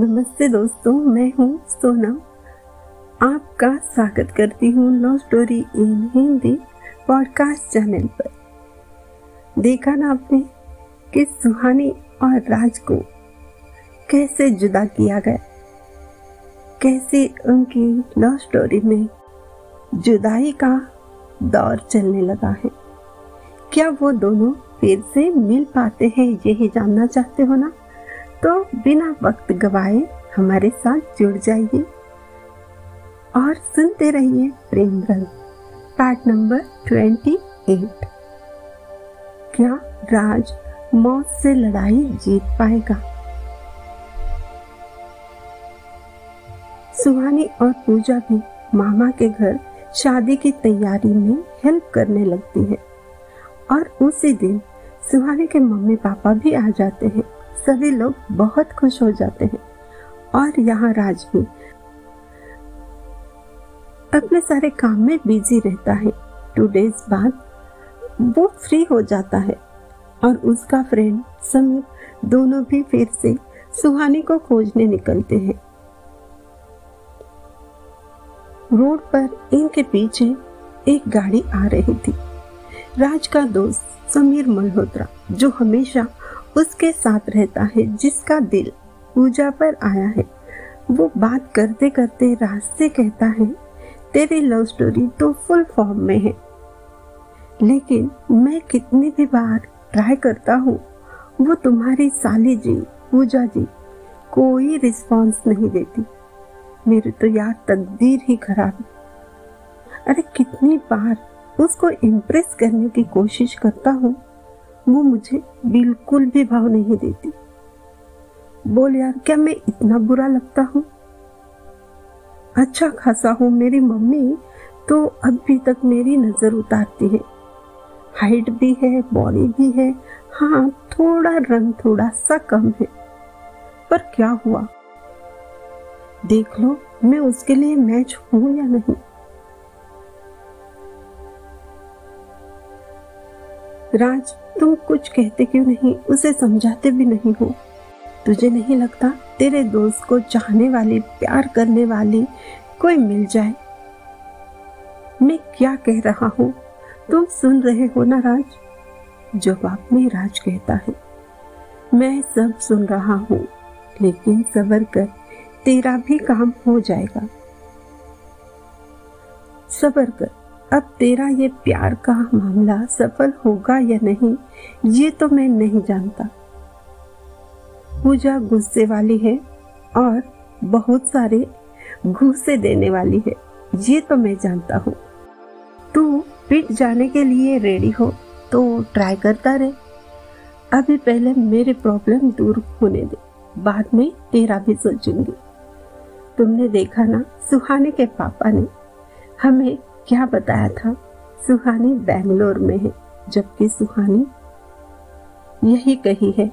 नमस्ते दोस्तों, मैं हूँ सोनम। आपका स्वागत करती हूँ love story in Hindi podcast channel पर। देखा ना आपने कि सुहानी और राज को कैसे जुदा किया गया? कैसे उनकी लव स्टोरी में जुदाई का दौर चलने लगा है? क्या वो दोनों फिर से मिल पाते हैं, यही जानना चाहते हो ना? तो बिना वक्त गवाए हमारे साथ जुड़ जाइए और सुनते रहिए प्रेम रंग पार्ट नंबर ट्वेंटी एट क्या राज मौत से लड़ाई जीत पाएगा? सुहानी और पूजा भी मामा के घर शादी की तैयारी में हेल्प करने लगती है और उसी दिन सुहानी के मम्मी पापा भी आ जाते हैं। सभी लोग बहुत खुश हो जाते हैं। और यहाँ राज भी अपने सारे काम में बिज़ी रहता है। टू डेज़ बाद वो फ्री हो जाता है। और उसका फ्रेंड समीर दोनों भी फिर से सुहानी को खोजने निकलते हैं। रोड पर इनके पीछे एक गाड़ी आ रही थी। राज का दोस्त समीर मल्होत्रा, जो हमेशा उसके साथ रहता है, जिसका दिल पूजा पर आया है। वो बात करते करते रास्ते कहता है, तेरी लव स्टोरी तो फुल फॉर्म में है। लेकिन मैं कितनी भी बार ट्राई करता हूँ, वो तुम्हारी साली जी, पूजा जी, कोई रिस्पांस नहीं देती। मेरी तो यार तकदीर ही खराब अरे कितनी बार उसको इम्प्रेस करने की कोशिश करता हूँ वो मुझे बिल्कुल भी भाव नहीं देती। बोल, यार, क्या मैं इतना बुरा लगता हूँ? अच्छा खासा हूँ मेरी मम्मी तो अभी तक मेरी नज़र उतारती है। हाइट भी है, बॉडी भी है। हाँ थोड़ा रंग थोड़ा सा कम है। पर क्या हुआ? देख लो, मैं उसके लिए मैच हूँ या नहीं? राज तुम कुछ कहते क्यों नहीं? उसे समझाते भी नहीं हो। तुझे नहीं लगता तेरे दोस्त को चाहने वाली, प्यार करने वाली कोई मिल जाए? मैं क्या कह रहा हूँ? तुम सुन रहे हो ना राज? जवाब में राज कहता है। मैं सब सुन रहा हूँ, लेकिन सबर कर, तेरा भी काम हो जाएगा। सबर कर। अब तेरा ये प्यार का मामला सफल होगा या नहीं, ये तो मैं नहीं जानता। पूजा गुस्से वाली है और बहुत सारे घूसे देने वाली है, ये तो मैं जानता हूँ। तू पिट जाने के लिए रेडी हो तो ट्राई करता रहे। अभी पहले मेरे प्रॉब्लम दूर होने दे, बाद में तेरा भी सोचूँगी। तुमने देखा ना, सुहाने के पापा ने हमें क्या बताया था? सुहानी बेंगलोर में है, जबकि सुहानी यही कही है,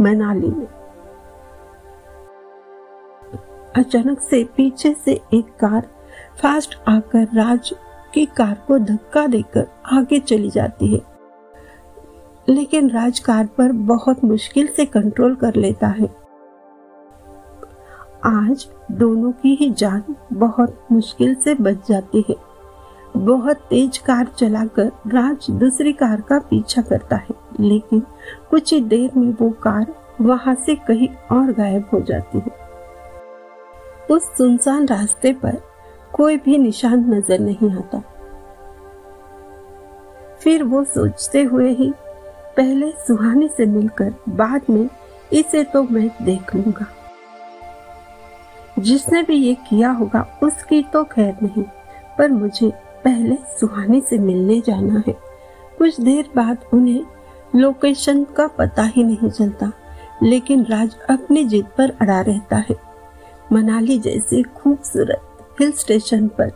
मनाली में। अचानक से पीछे से एक कार फास्ट आकर राज की कार को धक्का देकर आगे चली जाती है। लेकिन राज कार पर बहुत मुश्किल से कंट्रोल कर लेता है। आज दोनों की ही जान बहुत मुश्किल से बच जाती है। बहुत तेज कार चलाकर राज दूसरी कार का पीछा करता है, लेकिन कुछ ही देर में वो कार वहाँ से कहीं और गायब हो जाती है। उस सुनसान रास्ते पर कोई भी निशान नज़र नहीं आता। फिर वो सोचते हुए ही पहले सुहाने से मिलकर बाद में इसे तो मैं देख लूँगा। जिसने भी ये किया होगा, उसकी तो खैर नहीं, पर मुझे पहले सुहानी से मिलने जाना है। कुछ देर बाद उन्हें लोकेशन का पता ही नहीं चलता, लेकिन राज अपनी जिद पर अड़ा रहता है। मनाली जैसे खूबसूरत हिल स्टेशन पर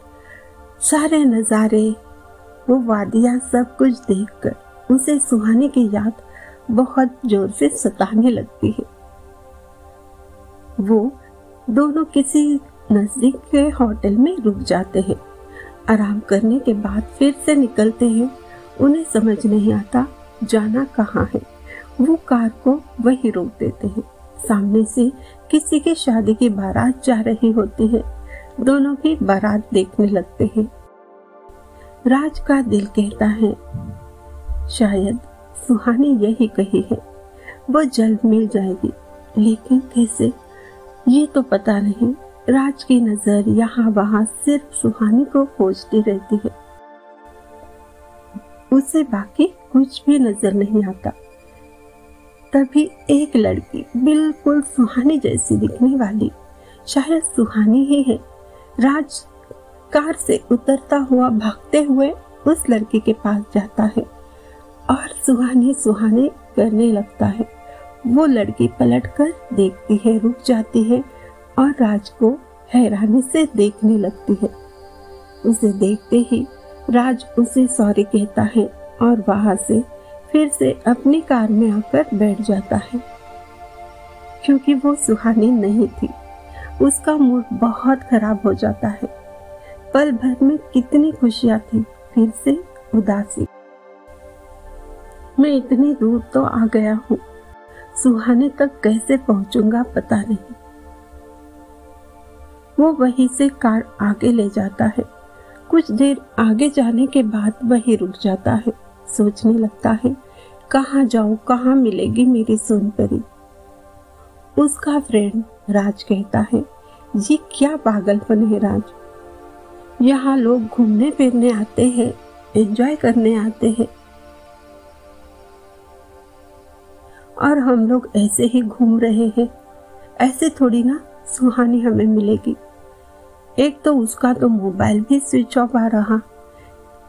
सारे नज़ारे, वो वादियाँ सब कुछ देखकर उसे सुहानी की याद बहुत ज़ोर से सताने लगती है। वो दोनों किसी नज़दीक के होटल में रुक जाते हैं। आराम करने के बाद फिर से निकलते हैं। उन्हें समझ नहीं आता जाना कहाँ है। वो कार को वही रोक देते हैं। सामने से किसी की शादी की बारात जा रही होती है। दोनों की बारात देखने लगते हैं। राज का दिल कहता है, शायद सुहानी यही कही है। वो जल्द मिल जाएगी। लेकिन कैसे? ये तो पता नहीं, राज की नज़र यहाँ वहाँ सिर्फ़ सुहानी को खोजती रहती है। उसे बाकी कुछ भी नज़र नहीं आता। तभी एक लड़की बिल्कुल सुहानी जैसी दिखने वाली। शायद सुहानी ही है। राज कार से उतरता हुआ भागते हुए उस लड़की के पास जाता है और सुहानी सुहानी करने लगता है। वो लड़की पलटकर देखती है, रुक जाती है और राज को हैरानी से देखने लगती है। उसे देखते ही राज उसे सॉरी कहता है और वहाँ से फिर से अपनी कार में आकर बैठ जाता है। क्योंकि वो सुहानी नहीं थी, उसका मूड बहुत खराब हो जाता है। पल भर में कितनी खुशियाँ थी, फिर से उदासी। मैं इतनी दूर तो आ गया हूँ। सुहाने तक कैसे पहुंचूँगा पता नहीं। वो वहीं से कार आगे ले जाता है। कुछ देर आगे जाने के बाद वही रुक जाता है। सोचने लगता है, कहाँ जाऊँ, कहाँ मिलेगी मेरी सोनपरी उसका फ्रेंड राज कहता है, ये क्या पागलपन है राज? यहाँ लोग घूमने फिरने आते हैं एंजॉय करने आते हैं। और हम लोग ऐसे ही घूम रहे हैं। ऐसे थोड़ी ना सुहानी हमें मिलेगी। एक तो उसका तो मोबाइल भी स्विच ऑफ़ आ रहा।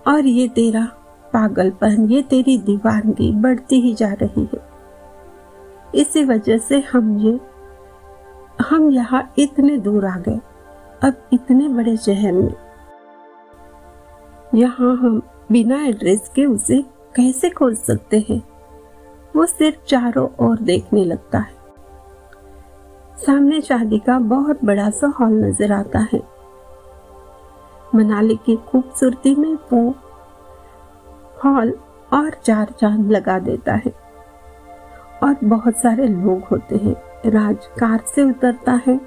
और ये तेरा पागलपन, ये तेरी दीवानगी बढ़ती ही जा रही है। इसी वजह से हम ये, हम यहाँ इतने दूर आ गए। अब इतने बड़े शहर में। यहाँ हम बिना एड्रेस के उसे कैसे खोज सकते हैं? वो सिर्फ़ चारों ओर देखने लगता है। सामने शादी का बहुत बड़ा सा हॉल नज़र आता है। मनाली की खूबसूरती में वो हॉल और चार चाँद लगा देता है और बहुत सारे लोग होते हैं। राज कार से उतरता है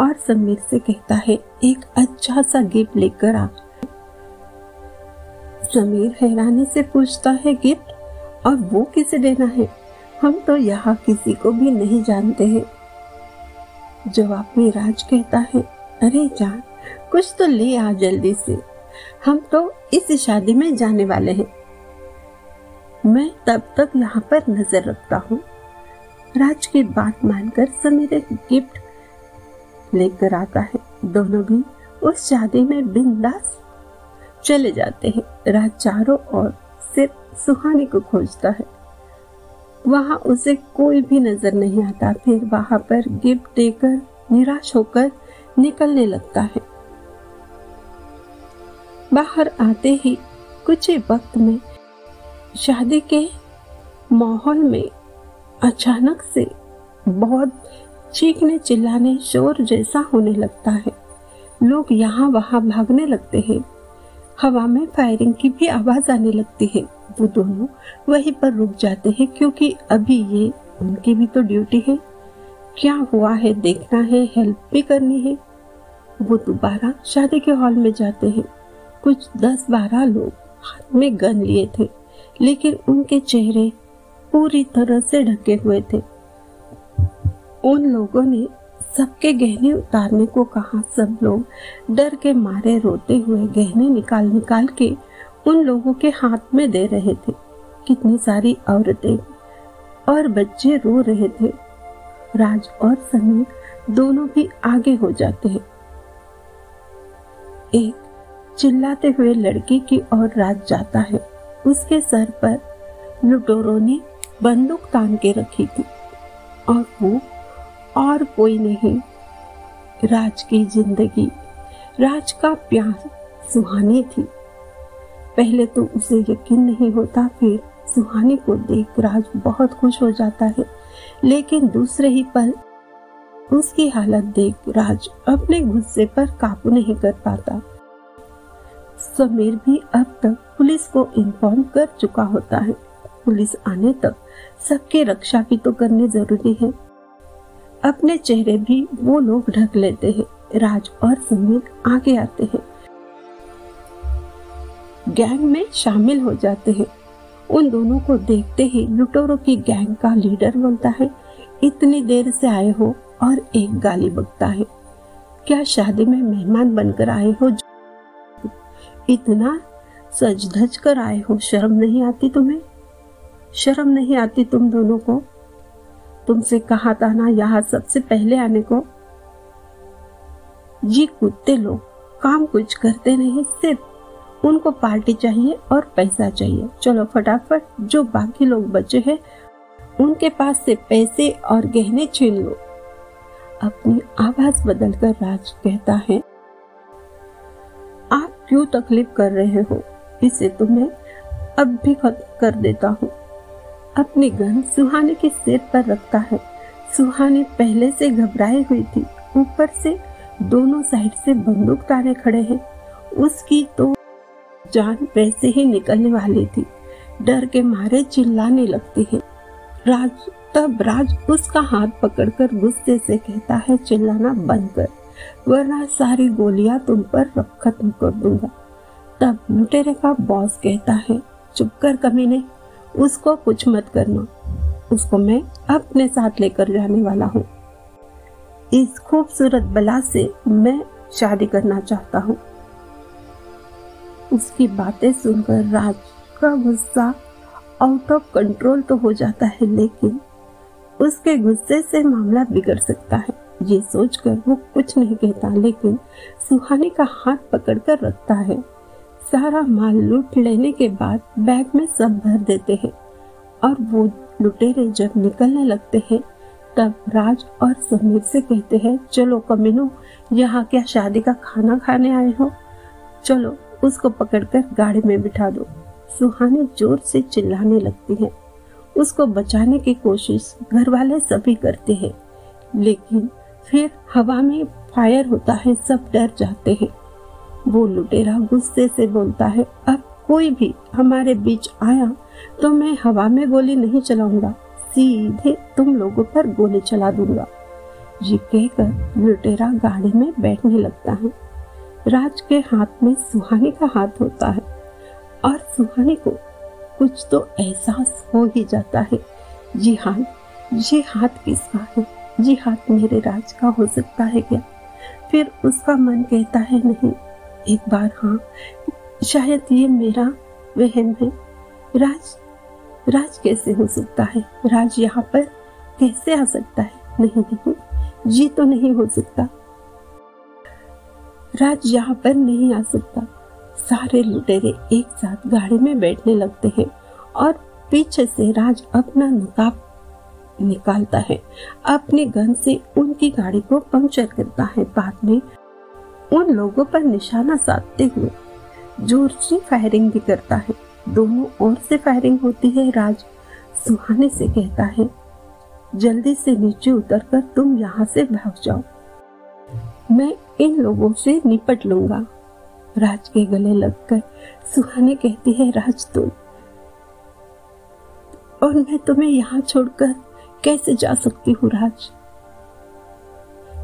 और समीर से कहता है, एक अच्छा सा गिफ्ट लेकर आ। समीर हैरानी से पूछता है, गिफ्ट? और वो किसे देना है? हम तो यहाँ किसी को भी नहीं जानते हैं। जवाब में राज कहता है, अरे जान, कुछ तो ले आ जल्दी से। हम तो इस शादी में जाने वाले हैं। मैं तब तक यहाँ पर नज़र रखता हूँ। राज की बात मानकर समीर एक गिफ्ट लेकर आता है। दोनों भी उस शादी में बिंदास चले जाते हैं। राज चारों ओर सिर्फ़ सुहानी को खोजता है। वहाँ उसे कोई भी नज़र नहीं आता। फिर वहाँ पर गिफ्ट देकर, निराश होकर निकलने लगता है। बाहर आते ही कुछ ही वक्त में शादी के माहौल में अचानक से बहुत चीखने चिल्लाने, शोर जैसा होने लगता है। लोग यहाँ वहाँ भागने लगते हैं। हवा में फायरिंग की भी आवाज़ आने लगती है। वो दोनों वहीं पर रुक जाते हैं क्योंकि अभी ये उनकी भी तो ड्यूटी है। क्या हुआ है? देखना है हेल्प भी करनी है। वो दोबारा शादी के हॉल में जाते हैं। कुछ दस बारह लोग हाथ में गन लिए थे, लेकिन उनके चेहरे पूरी तरह से ढके हुए थे। उन लोगों ने सबके गहने उतारने को कहा। सब लोग डर के मारे रोते हुए गहने निकाल निकाल के उन लोगों के हाथ में दे रहे थे। कितनी सारी औरतें और बच्चे रो रहे थे। राज और समीर दोनों भी आगे हो जाते हैं। एक चिल्लाते हुए लड़की की ओर राज जाता है। उसके सर पर लुटोरों ने बंदूक तान के रखी थी और वो और कोई नहीं। राज की ज़िंदगी, राज का प्यार सुहानी थी। पहले तो उसे यकीन नहीं होता, फिर सुहानी को देख राज बहुत खुश हो जाता है। लेकिन दूसरे ही पल उसकी हालत देख राज अपने गुस्से पर काबू नहीं कर पाता। समीर भी अब तक पुलिस को इन्फॉर्म कर चुका होता है। पुलिस आने तक सबके रक्षा भी तो करनी ज़रूरी है। अपने चेहरे भी वो लोग ढक लेते हैं। राज और समीर आगे आते हैं। गैंग में शामिल हो जाते हैं। उन दोनों को देखते ही लुटोरों की गैंग का लीडर बोलता है, इतनी देर से आए हो और एक गाली बकता है। क्या शादी में मेहमान बनकर आए हो? इतना सज धज कर आए हो, शर्म नहीं आती तुम्हें? शर्म नहीं आती तुम दोनों को? तुमसे कहा था ना यहाँ सबसे पहले आने को? ये कुत्ते लोग, काम कुछ करते नहीं, सिर्फ़ उनको पार्टी चाहिए और पैसा चाहिए। चलो फटाफट, जो बाकी लोग बचे हैं, उनके पास से पैसे और गहने छीन लो। अपनी आवाज़ बदलकर राज कहता है, आप क्यों तकलीफ़ कर रहे हो? इसे तुम्हें अब भी खत्म कर देता हूँ। अपनी गन सुहाने के सिर पर रखता है। सुहाने पहले से घबराई हुई थी। ऊपर से दोनों साइड से बंदूक ताने खड़े हैं। उसकी तो जान वैसे ही निकलने वाली थी। डर के मारे चिल्लाने लगती है। राज, तब राज उसका हाथ पकड़कर गुस्से से कहता है, चिल्लाना बंद कर, वरना सारी गोलियाँ तुम पर खत्म कर दूँगा। तब लुटेरे का बॉस कहता है, चुप कर कमीने, उसको कुछ मत करना। उसको मैं अपने साथ लेकर जाने वाला हूँ। इस खूबसूरत बला से मैं शादी करना चाहता हूँ। उसकी बातें सुनकर राज का गुस्सा आउट ऑफ़ कंट्रोल तो हो जाता है, लेकिन उसके गुस्से से मामला बिगड़ सकता है। ये सोचकर वो कुछ नहीं कहता, लेकिन सुहानी का हाथ पकड़कर रखता है। सारा माल लूट लेने के बाद बैग में सब भर देते हैं और वो लुटेरे जब निकलने लगते हैं, तब राज और समीर से कहते हैं, चलो कमीनो, यहाँ क्या शादी का खाना खाने आए हो? चलो उसको पकड़कर गाड़ी में बिठा दो। सुहानी ज़ोर से चिल्लाने लगती है। उसको बचाने की कोशिश घर वाले सभी करते हैं, लेकिन फिर हवा में फायर होता है, सब डर जाते हैं। वो लुटेरा गुस्से से बोलता है, अब कोई भी हमारे बीच आया तो मैं हवा में गोली नहीं चलाऊँगा, सीधे तुम लोगों पर गोली चला दूँगा। ये कहकर लुटेरा गाड़ी में बैठने लगता है। राज के हाथ में सुहानी का हाथ होता है और सुहानी को कुछ तो एहसास हो ही जाता है। ये हाथ ये हाथ किसका है? ये हाथ मेरे राज का हो सकता है क्या? फिर उसका मन कहता है, नहीं, एक बार हाँ शायद ये मेरा वहम है। राज राज कैसे हो सकता है? राज यहाँ पर कैसे आ सकता है? नहीं नहीं, ये तो नहीं हो सकता। राज यहाँ पर नहीं आ सकता। सारे लुटेरे एक साथ गाड़ी में बैठने लगते हैं और पीछे से राज अपना नकाब निकालता है। अपनी गन से उनकी गाड़ी को पंक्चर करता है। बाद में उन लोगों पर निशाना साधते हुए ज़ोर से फायरिंग भी करता है। दोनों ओर से फायरिंग होती है। राज सुहाने से कहता है, जल्दी से नीचे उतरकर तुम यहाँ से भाग जाओ। मैं इन लोगों से निपट लूँगा। राज के गले लगकर सुहानी कहती है, राज तुम और मैं तुम्हें यहाँ छोड़कर कैसे जा सकती हूँ राज?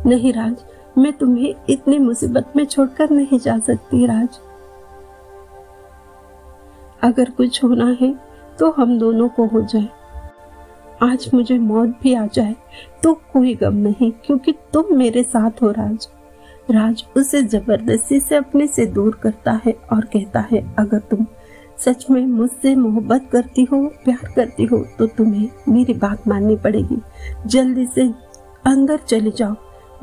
नहीं राज, मैं तुम्हें इतनी मुसीबत में छोड़कर नहीं जा सकती राज। अगर कुछ होना है तो हम दोनों को हो जाए। आज मुझे मौत भी आ जाए तो कोई गम नहीं, क्योंकि तुम मेरे साथ हो राज। राज उसे ज़बरदस्ती से अपने से दूर करता है और कहता है, अगर तुम सच में मुझसे मोहब्बत करती हो, प्यार करती हो तो तुम्हें मेरी बात माननी पड़ेगी। जल्दी से अंदर चले जाओ।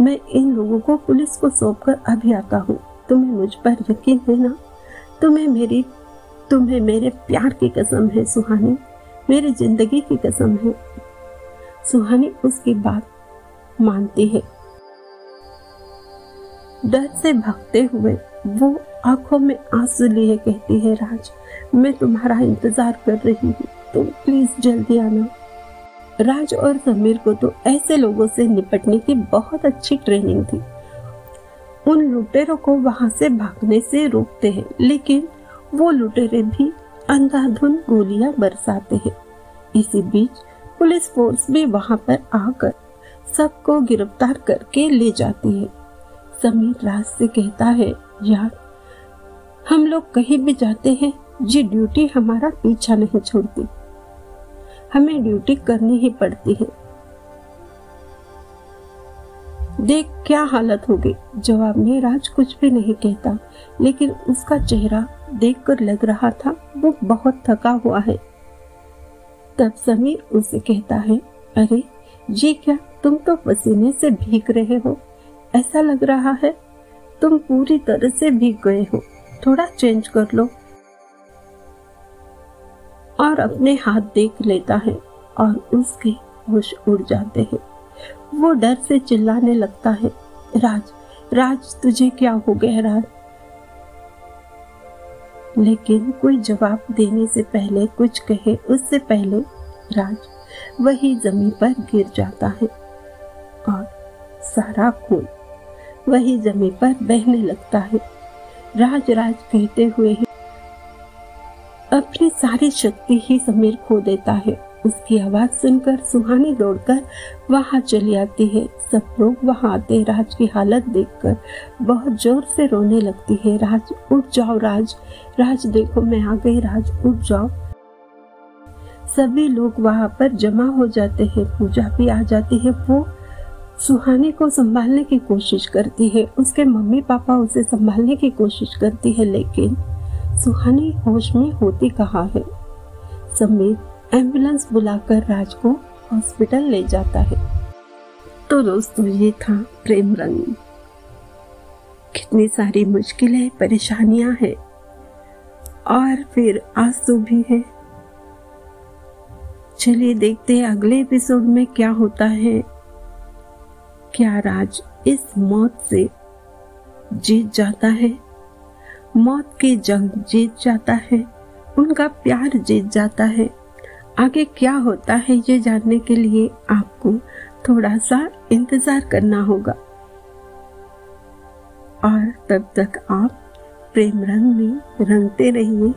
मैं इन लोगों को पुलिस को सौंप कर अभी आता हूँ। तुम्हें मुझ पर यकीन है ना? तुम्हें मेरी, तुम्हें मेरे प्यार की कसम है, सुहानी। मेरी ज़िंदगी की कसम है। सुहानी उसकी बात मानती है। डर से भागते हुए वो आँखों में आँसू लिए कहती है, राज, मैं तुम्हारा इंतज़ार कर रही हूँ। तुम प्लीज़ जल्दी आना। राज और समीर को तो ऐसे लोगों से निपटने की बहुत अच्छी ट्रेनिंग थी। उन लुटेरों को वहाँ से भागने से रोकते हैं, लेकिन वो लुटेरे भी अंधाधुन गोलियाँ बरसाते हैं। इसी बीच पुलिस फोर्स भी वहाँ पर आकर सबको गिरफ़्तार करके ले जाती है। समीर राज से कहता है, यार, हम लोग कहीं भी जाते हैं, ये ड्यूटी हमारा पीछा नहीं छोड़ती। हमें ड्यूटी करनी ही पड़ती है। देख क्या हालत हो गई जवाब में राज कुछ भी नहीं कहता, लेकिन उसका चेहरा देखकर लग रहा था वो बहुत थका हुआ है। तब समीर उसे कहता है, अरे, ये क्या, तुम तो पसीने से भीग रहे हो। ऐसा लग रहा है तुम पूरी तरह से भीग गए हो। थोड़ा चेंज कर लो। और अपने हाथ देख लेता है और उसके होश उड़ जाते हैं। वो डर से चिल्लाने लगता है, राज राज, तुझे क्या हो गया राज? लेकिन कोई जवाब देने से पहले, कुछ कहे, उससे पहले राज वही ज़मीन पर गिर जाता है और सारा खून वही ज़मीन पर बहने लगता है। राज राज कहते हुए ही अपनी सारी शक्ति ही समीर खो देता है। उसकी आवाज़ सुनकर सुहानी दौड़कर वहाँ चली आती है। सब लोग वहाँ आते राज की हालत देखकर बहुत ज़ोर से रोने लगती है। राज, उठ जाओ राज। राज, देखो मैं आ गई। राज, उठ जाओ। सभी लोग वहाँ पर जमा हो जाते हैं। पूजा भी आ जाती है। वो सुहानी को संभालने की कोशिश करती है। उसके मम्मी पापा उसे संभालने की कोशिश करती है, लेकिन सुहानी होश में होती कहा है? समीर एंबुलेंस बुलाकर राज को हॉस्पिटल ले जाता है। तो दोस्तों, ये था प्रेम रंग। कितनी सारी मुश्किलें, परेशानियाँ हैं। और फिर आँसू भी है। चलिए देखते हैं अगले एपिसोड में क्या होता है। क्या राज इस मौत से जीत जाता है? मौत की जंग जीत जाता है, उनका प्यार जीत जाता है। आगे क्या होता है ये जानने के लिए आपको थोड़ा सा इंतज़ार करना होगा। और तब तक आप प्रेम रंग में रंगते रहिए।